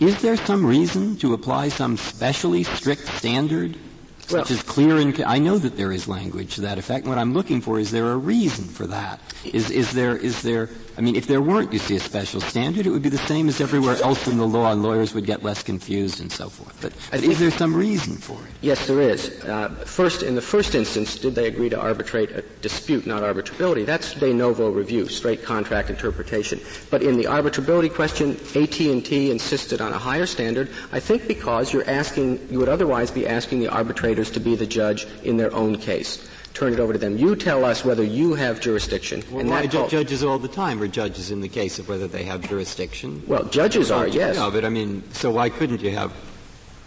Is there some reason to apply some specially strict standard well, such as clear and I know that there is language to that effect. What I'm looking for is there a reason for that? Is is there is there I mean, if there weren't, you see, a special standard, it would be the same as everywhere else in the law, and lawyers would get less confused and so forth. But, but is there some reason for it? Yes, there is. Uh, first, in the first instance, did they agree to arbitrate a dispute, not arbitrability? That's de novo review, straight contract interpretation. But in the arbitrability question, AT&T insisted on a higher standard. I think because you're asking, you would otherwise be asking the arbitrators to be the judge in their own case turn it over to them. You tell us whether you have jurisdiction. Well, and why ju- judges all the time are judges in the case of whether they have jurisdiction? Well, judges are, yes. No, but I mean, so why couldn't you have?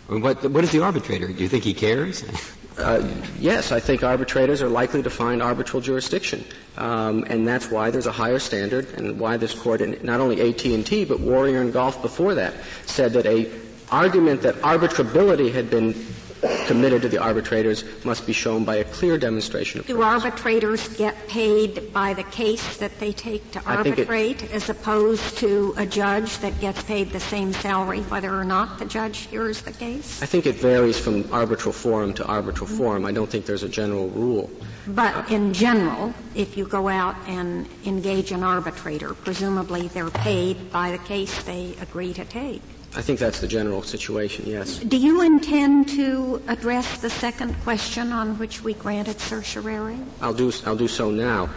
I mean, what, what is the arbitrator? Do you think he cares? Uh, yes, I think arbitrators are likely to find arbitral jurisdiction, um, and that's why there's a higher standard, and why this court, not only AT&T but Warrior and Gulf before that, said that a argument that arbitrability had been committed to the arbitrators must be shown by a clear demonstration of Do arbitrators get paid by the case that they take to arbitrate it, as opposed to a judge that gets paid the same salary whether or not the judge hears the case? I think it varies from arbitral forum to arbitral mm-hmm. forum. I don't think there's a general rule. But in general, if you go out and engage an arbitrator, presumably they're paid by the case they agree to take. I think that's the general situation, yes. Do you intend to address the second question on which we granted certiorari? I'll do, I'll do so now.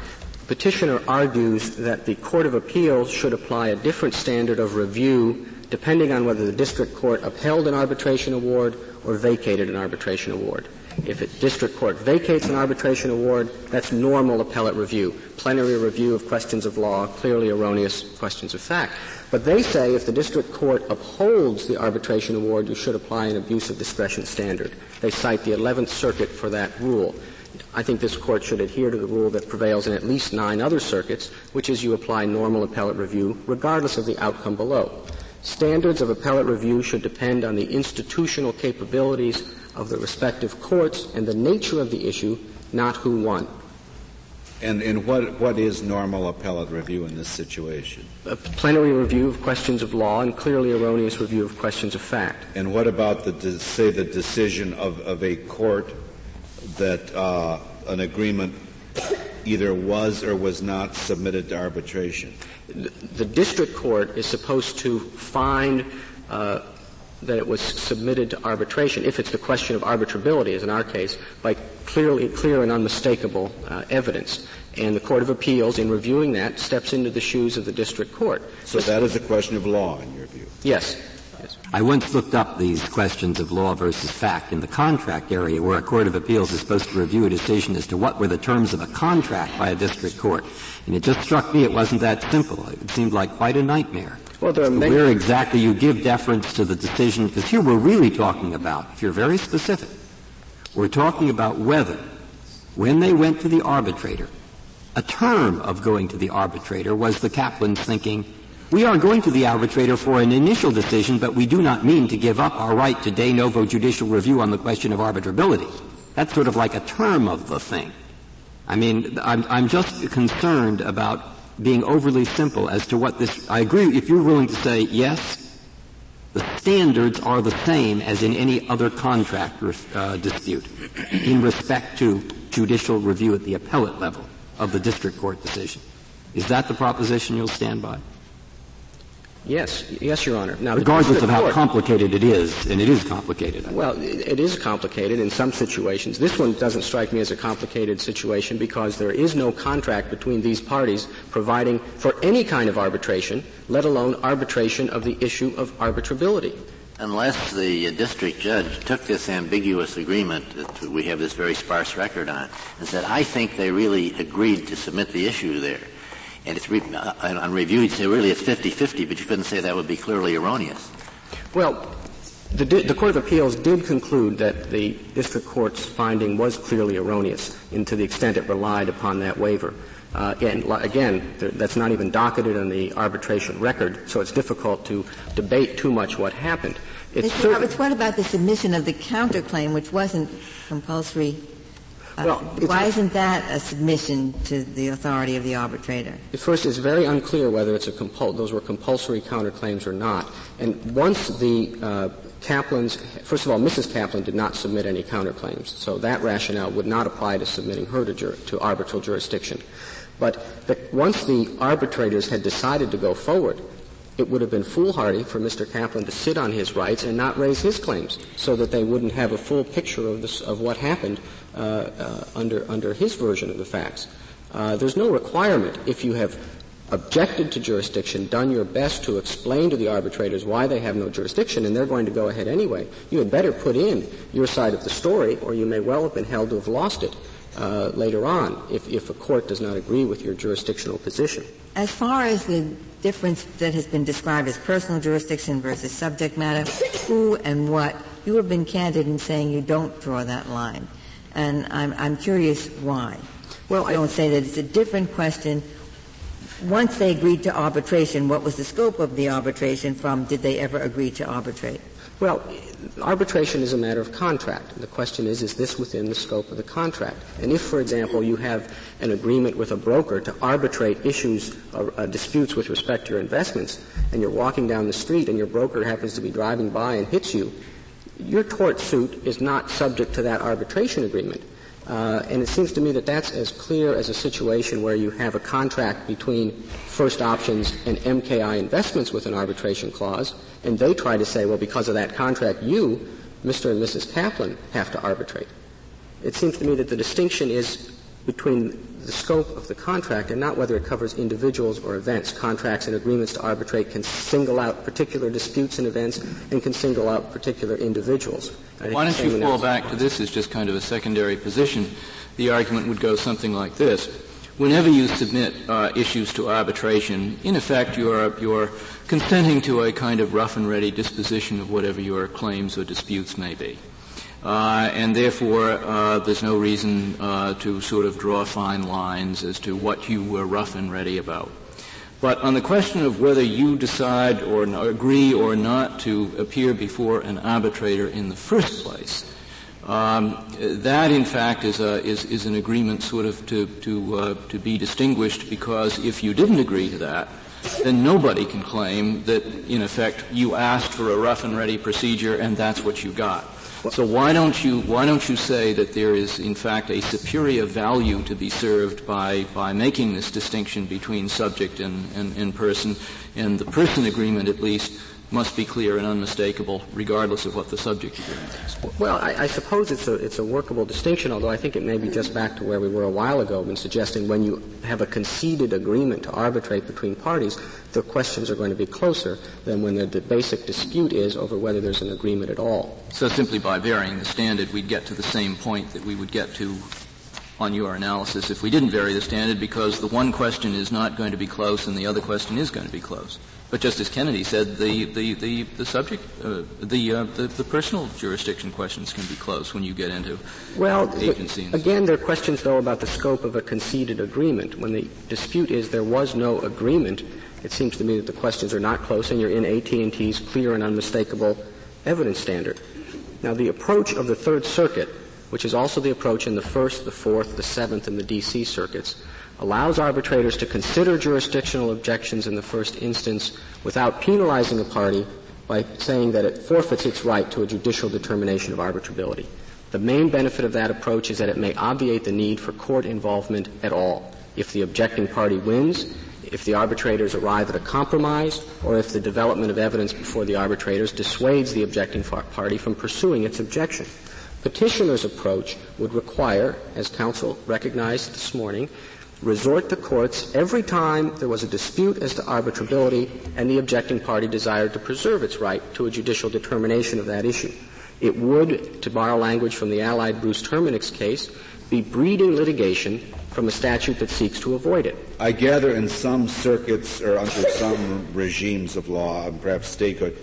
Petitioner argues that the Court of Appeals should apply a different standard of review depending on whether the district court upheld an arbitration award or vacated an arbitration award. If a district court vacates an arbitration award, that's normal appellate review, plenary review of questions of law, clearly erroneous questions of fact. But they say if the district court upholds the arbitration award, you should apply an abuse of discretion standard. They cite the 11th Circuit for that rule. I think this court should adhere to the rule that prevails in at least nine other circuits, which is you apply normal appellate review regardless of the outcome below. Standards of appellate review should depend on the institutional capabilities of the respective courts and the nature of the issue, not who won. And, and what, what is normal appellate review in this situation? A plenary review of questions of law and clearly erroneous review of questions of fact. And what about the, say, the decision of, of a court that uh, an agreement either was or was not submitted to arbitration? The district court is supposed to find uh, that it was submitted to arbitration, if it's the question of arbitrability, as in our case, by clearly, clear and unmistakable uh, evidence. And the Court of Appeals, in reviewing that, steps into the shoes of the district court. So that is a question of law, in your view? Yes. yes. I once looked up these questions of law versus fact in the contract area, where a Court of Appeals is supposed to review a decision as to what were the terms of a contract by a district court. And it just struck me it wasn't that simple. It seemed like quite a nightmare. Well, there are many. Where exactly you give deference to the decision, because here we're really talking about, if you're very specific, we're talking about whether, when they went to the arbitrator, a term of going to the arbitrator was the Kaplan's thinking, we are going to the arbitrator for an initial decision, but we do not mean to give up our right to de novo judicial review on the question of arbitrability. That's sort of like a term of the thing. I mean, I'm, I'm just concerned about being overly simple as to what this, I agree, if you're willing to say, yes, the standards are the same as in any other contract uh, dispute in respect to judicial review at the appellate level of the district court decision. Is that the proposition you'll stand by? Yes, yes, Your Honor. Now, regardless of how court, complicated it is, and it is complicated. Well, it is complicated in some situations. This one doesn't strike me as a complicated situation because there is no contract between these parties providing for any kind of arbitration, let alone arbitration of the issue of arbitrability. Unless the district judge took this ambiguous agreement that we have this very sparse record on and said, I think they really agreed to submit the issue there and it's re- uh, on review, you'd say really it's 50-50, but you couldn't say that would be clearly erroneous. Well, the, the, Court of Appeals did conclude that the district court's finding was clearly erroneous, and to the extent it relied upon that waiver. Uh, and again, that's not even docketed in the arbitration record, so it's difficult to debate too much what happened. It's Mr. Roberts, what about the submission of the counterclaim, which wasn't compulsory well, why isn't that a submission to the authority of the arbitrator? First, it's very unclear whether it's a compul- those were compulsory counterclaims or not. And once the uh, Kaplan's, first of all, Mrs. Kaplan did not submit any counterclaims, so that rationale would not apply to submitting her to, jur- to arbitral jurisdiction. But the, once the arbitrators had decided to go forward, it would have been foolhardy for Mr. Kaplan to sit on his rights and not raise his claims so that they wouldn't have a full picture of, this, of what happened uh, uh, under, under his version of the facts. Uh, there's no requirement if you have objected to jurisdiction, done your best to explain to the arbitrators why they have no jurisdiction, and they're going to go ahead anyway, you had better put in your side of the story, or you may well have been held to have lost it uh, later on if, if a court does not agree with your jurisdictional position. As far as the difference that has been described as personal jurisdiction versus subject matter, who and what, you have been candid in saying you don't draw that line and I'm, I'm curious why. Well, I don't say that it's a different question. Once they agreed to arbitration, what was the scope of the arbitration from did they ever agree to arbitrate? Well, arbitration is a matter of contract. The question is, is this within the scope of the contract? And if, for example, you have an agreement with a broker to arbitrate issues, uh, uh, disputes with respect to your investments, and you're walking down the street and your broker happens to be driving by and hits you, your tort suit is not subject to that arbitration agreement. Uh, and it seems to me that that's as clear as a situation where you have a contract between First Options and MKI Investments with an arbitration clause, and they try to say, well, because of that contract, you, Mr. and Mrs. Kaplan, have to arbitrate. It seems to me that the distinction is between the scope of the contract and not whether it covers individuals or events. Contracts and agreements to arbitrate can single out particular disputes and events and can single out particular individuals. Why don't you fall back to this as just kind of a secondary position? The argument would go something like this. Whenever you submit uh, issues to arbitration, in effect you're, you're consenting to a kind of rough and ready disposition of whatever your claims or disputes may be. Uh, and therefore uh, there's no reason uh, to sort of draw fine lines as to what you were rough and ready about. But on the question of whether you decide or agree or not to appear before an arbitrator in the first place, um, that in fact is, a, is, is, an agreement sort of to, to, uh, to be distinguished because if you didn't agree to that, then nobody can claim that in effect you asked for a rough and ready procedure and that's what you got. So why don't you why don't you say that there is in fact a superior value to be served by by making this distinction between subject and, and, and person, and the person agreement at least must be clear and unmistakable, regardless of what the subject agreement is. Well, I, I, suppose it's a, it's a workable distinction, although I think it may be just back to where we were a while ago when suggesting when you have a conceded agreement to arbitrate between parties, the questions are going to be closer than when the, the basic dispute is over whether there's an agreement at all. So simply by varying the standard, we'd get to the same point that we would get to on your analysis if we didn't vary the standard because the one question is not going to be close and the other question is going to be close. But Justice Kennedy said the, the, the, the subject, uh, the, uh, the, the, personal jurisdiction questions can be close when you get into well, agencies. Again, there are questions, though, about the scope of a conceded agreement. When the dispute is there was no agreement, it seems to me that the questions are not close and you're in AT&T's clear and unmistakable evidence standard. Now, the approach of the Third Circuit, which is also the approach in the First, the Fourth, the Seventh, and the D.C. circuits, allows arbitrators to consider jurisdictional objections in the first instance without penalizing a party by saying that it forfeits its right to a judicial determination of arbitrability. The main benefit of that approach is that it may obviate the need for court involvement at all. If the objecting party wins, if the arbitrators arrive at a compromise or if the development of evidence before the arbitrators dissuades the objecting party from pursuing its objection. Petitioner's approach would require, as counsel recognized this morning, resort to courts every time there was a dispute as to arbitrability and the objecting party desired to preserve its right to a judicial determination of that issue. It would, to borrow language from the Allied Bruce Terminix case, be breeding litigation from a statute that seeks to avoid it. I gather in some circuits or under some regimes of law, and perhaps statehood,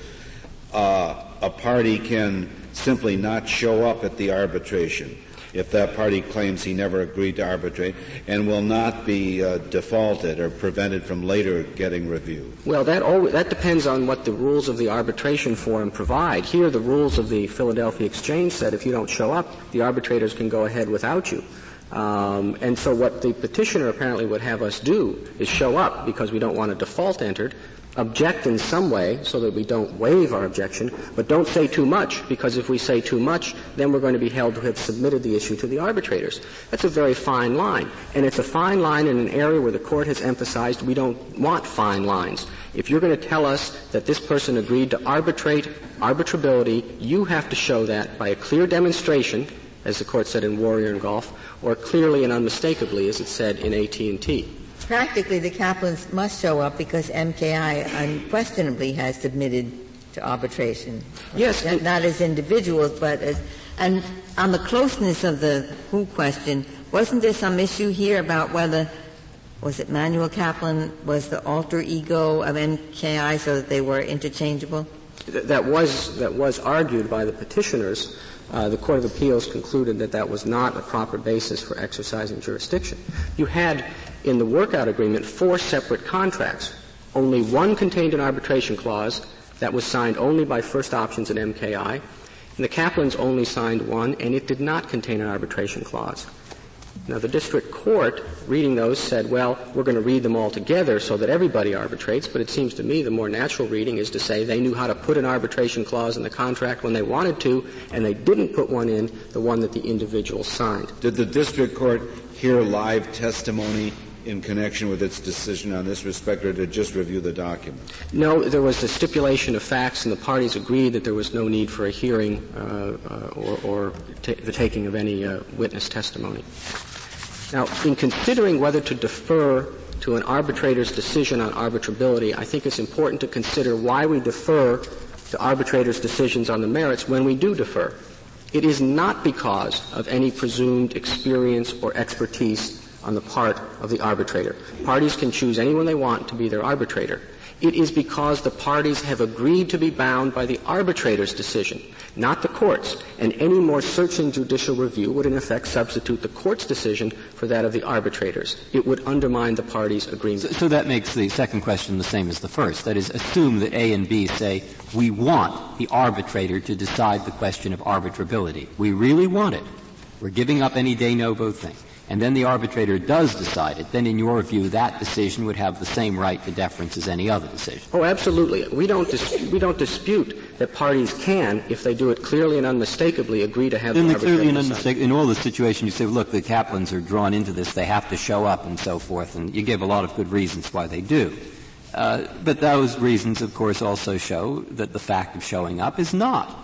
uh, a party can simply not show up at the arbitration if that party claims he never agreed to arbitrate and will not be uh, defaulted or prevented from later getting review? Well, that, always, that depends on what the rules of the arbitration forum provide. Here, the rules of the Philadelphia Exchange said if you don't show up, the arbitrators can go ahead without you. Um, and so what the petitioner apparently would have us do is show up because we don't want a default entered, object in some way so that we don't waive our objection, but don't say too much because if we say too much, then we're going to be held to have submitted the issue to the arbitrators. That's a very fine line. And it's a fine line in an area where the court has emphasized we don't want fine lines. If you're going to tell us that this person agreed to arbitrate arbitrability, you have to show that by a clear demonstration as the court said in Warrior and Gulf, or clearly and unmistakably, as it said in AT&T. Practically, the Kaplans must show up because MKI unquestionably has submitted to arbitration. Yes, not, not as individuals, but as and on the closeness of the who question, wasn't there some issue here about whether was it Manuel Kaplan was the alter ego of MKI so that they were interchangeable? That was that was argued by the petitioners uh, the Court of Appeals concluded that that was not a proper basis for exercising jurisdiction. You had in the workout agreement four separate contracts. Only one contained an arbitration clause that was signed only by First Options and MKI, and the Kaplans only signed one, and it did not contain an arbitration clause. Now, the district court, reading those, said, well, we're going to read them all together so that everybody arbitrates, but it seems to me the more natural reading is to say they knew how to put an arbitration clause in the contract when they wanted to, and they didn't put one in, the one that the individual signed. Did the district court hear live testimony in connection with its decision on this respect, or it just review the document? No, there was a stipulation of facts, and the parties agreed that there was no need for a hearing uh, uh, or, or the taking of any uh, witness testimony. Now, in considering whether to defer to an arbitrator's decision on arbitrability, I think it's important to consider why we defer to arbitrators' decisions on the merits when we do defer. It is not because of any presumed experience or expertise on the part of the arbitrator. Parties can choose anyone they want to be their arbitrator. It is because the parties have agreed to be bound by the arbitrator's decision, not the court's, and any more searching judicial review would in effect substitute the court's decision for that of the arbitrators. It would undermine the parties' agreement. So, so that makes the second question the same as the first. That is, assume that A and B say, we want the arbitrator to decide the question of arbitrability. We really want it. We're giving up any de novo thing and then the arbitrator does decide it, then in your view that decision would have the same right to deference as any other decision. Oh, absolutely. We don't, dis- we don't dispute that parties can, if they do it clearly and unmistakably, agree to have then the clearly and unmistakably, in all the situations you say, look, the Kaplans are drawn into this, they have to show up and so forth, and you give a lot of good reasons why they do. Uh, but those reasons, of course, also show that the fact of showing up is not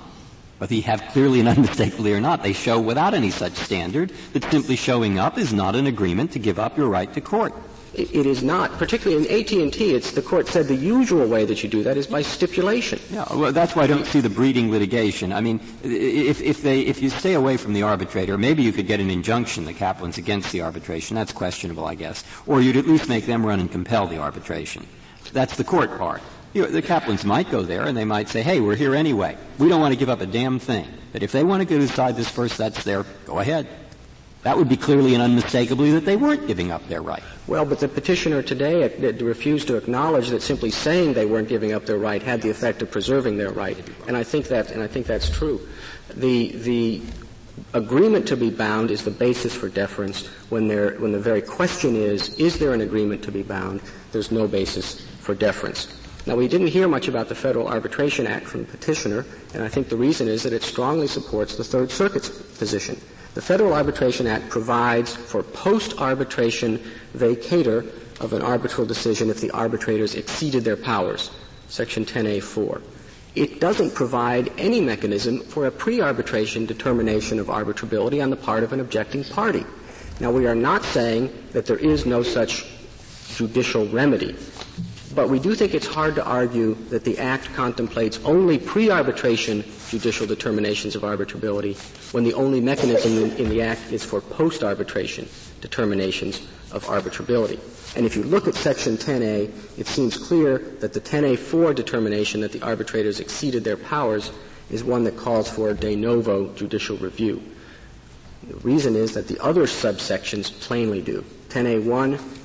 whether you have clearly and unmistakably or not, they show without any such standard that simply showing up is not an agreement to give up your right to court. It is not, particularly in AT&T. It's the court said the usual way that you do that is by stipulation. Yeah, well, that's why I don't see the breeding litigation. I mean, if, if they if you stay away from the arbitrator, maybe you could get an injunction that Kaplan's against the arbitration. That's questionable, I guess. Or you'd at least make them run and compel the arbitration. That's the court part. You know, the Kaplans might go there and they might say, hey, we're here anyway. We don't want to give up a damn thing. But if they want to go decide this first, that's their, go ahead. That would be clearly and unmistakably that they weren't giving up their right. Well, but the petitioner today refused to acknowledge that simply saying they weren't giving up their right had the effect of preserving their right. And I think that, and I think that's true. The, the agreement to be bound is the basis for deference when there, when the very question is, is there an agreement to be bound? There's no basis for deference. Now, we didn't hear much about the Federal Arbitration Act from the petitioner, and I think the reason is that it strongly supports the Third Circuit's position. The Federal Arbitration Act provides for post-arbitration vacatur of an arbitral decision if the arbitrators exceeded their powers, section 10A4. It doesn't provide any mechanism for a pre-arbitration determination of arbitrability on the part of an objecting party. Now we are not saying that there is no such judicial remedy. But we do think it's hard to argue that the Act contemplates only pre-arbitration judicial determinations of arbitrability when the only mechanism in, in the Act is for post-arbitration determinations of arbitrability. And if you look at Section 10A, it seems clear that the 10A4 determination that the arbitrators exceeded their powers is one that calls for de novo judicial review. The reason is that the other subsections plainly do. 10A1,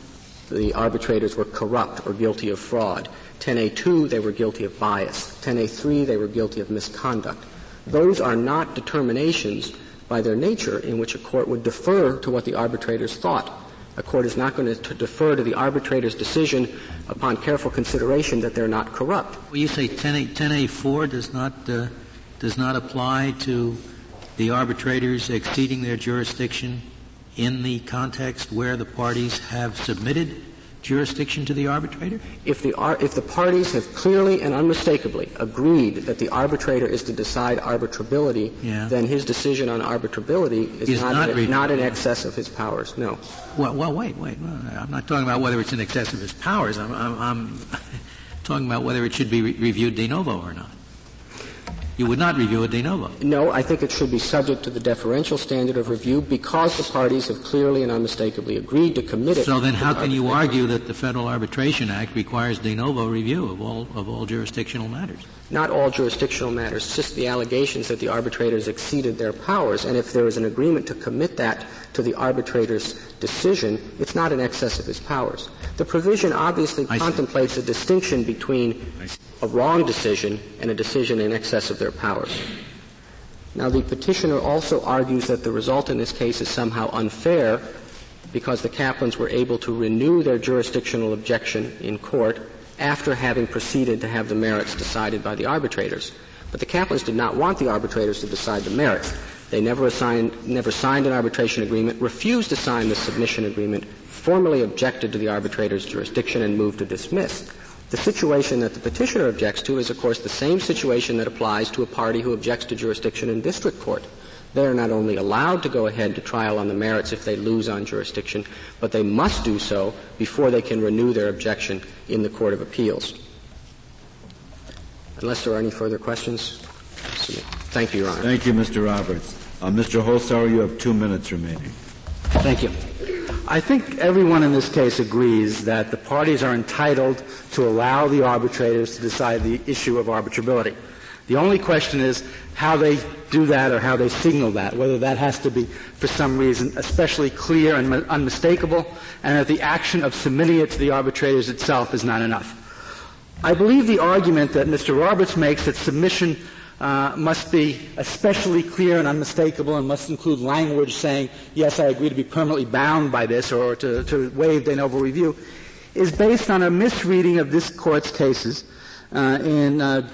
the arbitrators were corrupt or guilty of fraud. 10A2, they were guilty of bias. 10A3, they were guilty of misconduct. Those are not determinations by their nature in which a court would defer to what the arbitrators thought. A court is not going to defer to the arbitrator's decision upon careful consideration that they're not corrupt. Well, you say 10A, 10A4 does not, uh, does not apply to the arbitrators exceeding their jurisdiction in the context where the parties have submitted jurisdiction to the arbitrator? If the, if the parties have clearly and unmistakably agreed that the arbitrator is to decide arbitrability, yeah. then his decision on arbitrability is not, not, a, not, in excess of his powers. No. Well, well wait, wait. Well, I'm not talking about whether it's in excess of his powers. I'm, I'm, I'm talking about whether it should be re- reviewed de novo or not. You would not review a de novo. No, I think it should be subject to the deferential standard of review because the parties have clearly and unmistakably agreed to commit it. So then how can you argue that the Federal Arbitration Act requires de novo review of all, of all jurisdictional matters? Not all jurisdictional matters, just the allegations that the arbitrators exceeded their powers. And if there is an agreement to commit that to the arbitrator's decision, it's not in excess of his powers. The provision obviously I contemplates see. a distinction between a wrong decision and a decision in excess of their powers. Now, the petitioner also argues that the result in this case is somehow unfair because the Kaplans were able to renew their jurisdictional objection in court after having proceeded to have the merits decided by the arbitrators. But the Kaplans did not want the arbitrators to decide the merits. They never, assigned, never signed an arbitration agreement, refused to sign the submission agreement, formally objected to the arbitrator's jurisdiction, and moved to dismiss. The situation that the petitioner objects to is, of course, the same situation that applies to a party who objects to jurisdiction in district court. They are not only allowed to go ahead to trial on the merits if they lose on jurisdiction, but they must do so before they can renew their objection in the Court of Appeals. Unless there are any further questions, thank you, Your Honor. Thank you, Mr. Roberts. Uh, Mr. Holzhauer, you have two minutes remaining. Thank you. I think everyone in this case agrees that the parties are entitled to allow the arbitrators to decide the issue of arbitrability. The only question is how they do that or how they signal that, whether that has to be, for some reason, especially clear and unmistakable, and that the action of submitting it to the arbitrators itself is not enough. I believe the argument that Mr. Roberts makes that submission uh, must be especially clear and unmistakable and must include language saying, yes, I agree to be permanently bound by this or to, to waive de novo review, is based on a misreading of this court's cases uh, in uh,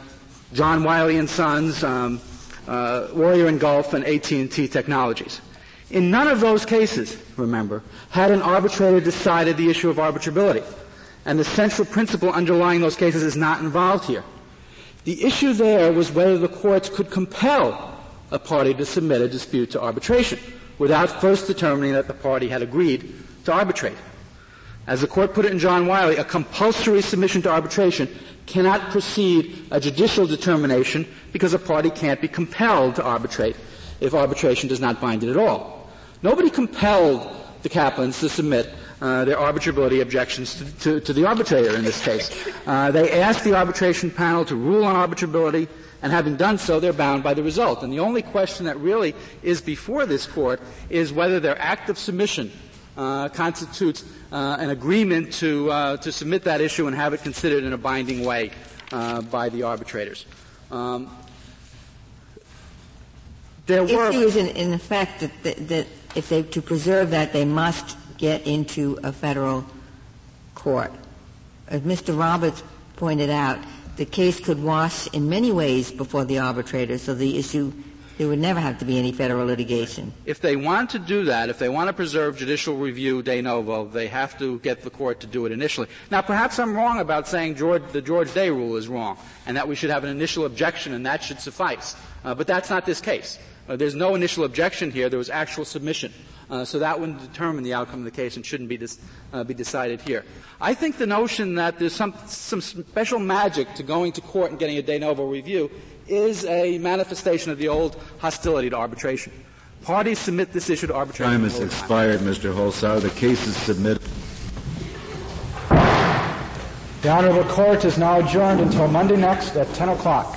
John Wiley and Sons, um, uh, Warrior and Gulf, and AT&T Technologies. In none of those cases, remember, had an arbitrator decided the issue of arbitrability. And the central principle underlying those cases is not involved here. The issue there was whether the courts could compel a party to submit a dispute to arbitration without first determining that the party had agreed to arbitrate. As the court put it in John Wiley, a compulsory submission to arbitration cannot precede a judicial determination because a party can't be compelled to arbitrate if arbitration does not bind it at all. Nobody compelled the Kaplans to submit uh, their arbitrability objections to, to, to, the arbitrator in this case. Uh, they asked the arbitration panel to rule on arbitrability, and having done so, they're bound by the result. And the only question that really is before this court is whether their act of submission uh, constitutes uh, an agreement to, uh, to submit that issue and have it considered in a binding way by the arbitrators. Um, there if were. If in, in effect that, that, that if they to preserve that they must get into a federal court. As Mr. Roberts pointed out, the case could wash in many ways before the arbitrator, so the issue There would never have to be any federal litigation. If they want to do that, if they want to preserve judicial review de novo, they have to get the court to do it initially. Now, perhaps I'm wrong about saying George, the George Day rule is wrong, and that we should have an initial objection, and that should suffice. Uh, but that's not this case. Uh, there's no initial objection here. There was actual submission. Uh, so that wouldn't determine the outcome of the case and shouldn't be, dis- uh, be decided here. I think the notion that there's some, some special magic to going to court and getting a de novo review is a manifestation of the old hostility to arbitration. Parties submit this issue to arbitration. Time has expired, Mr. Holzhauer. The case is submitted. The Honorable Court is now adjourned until Monday next at 10 o'clock.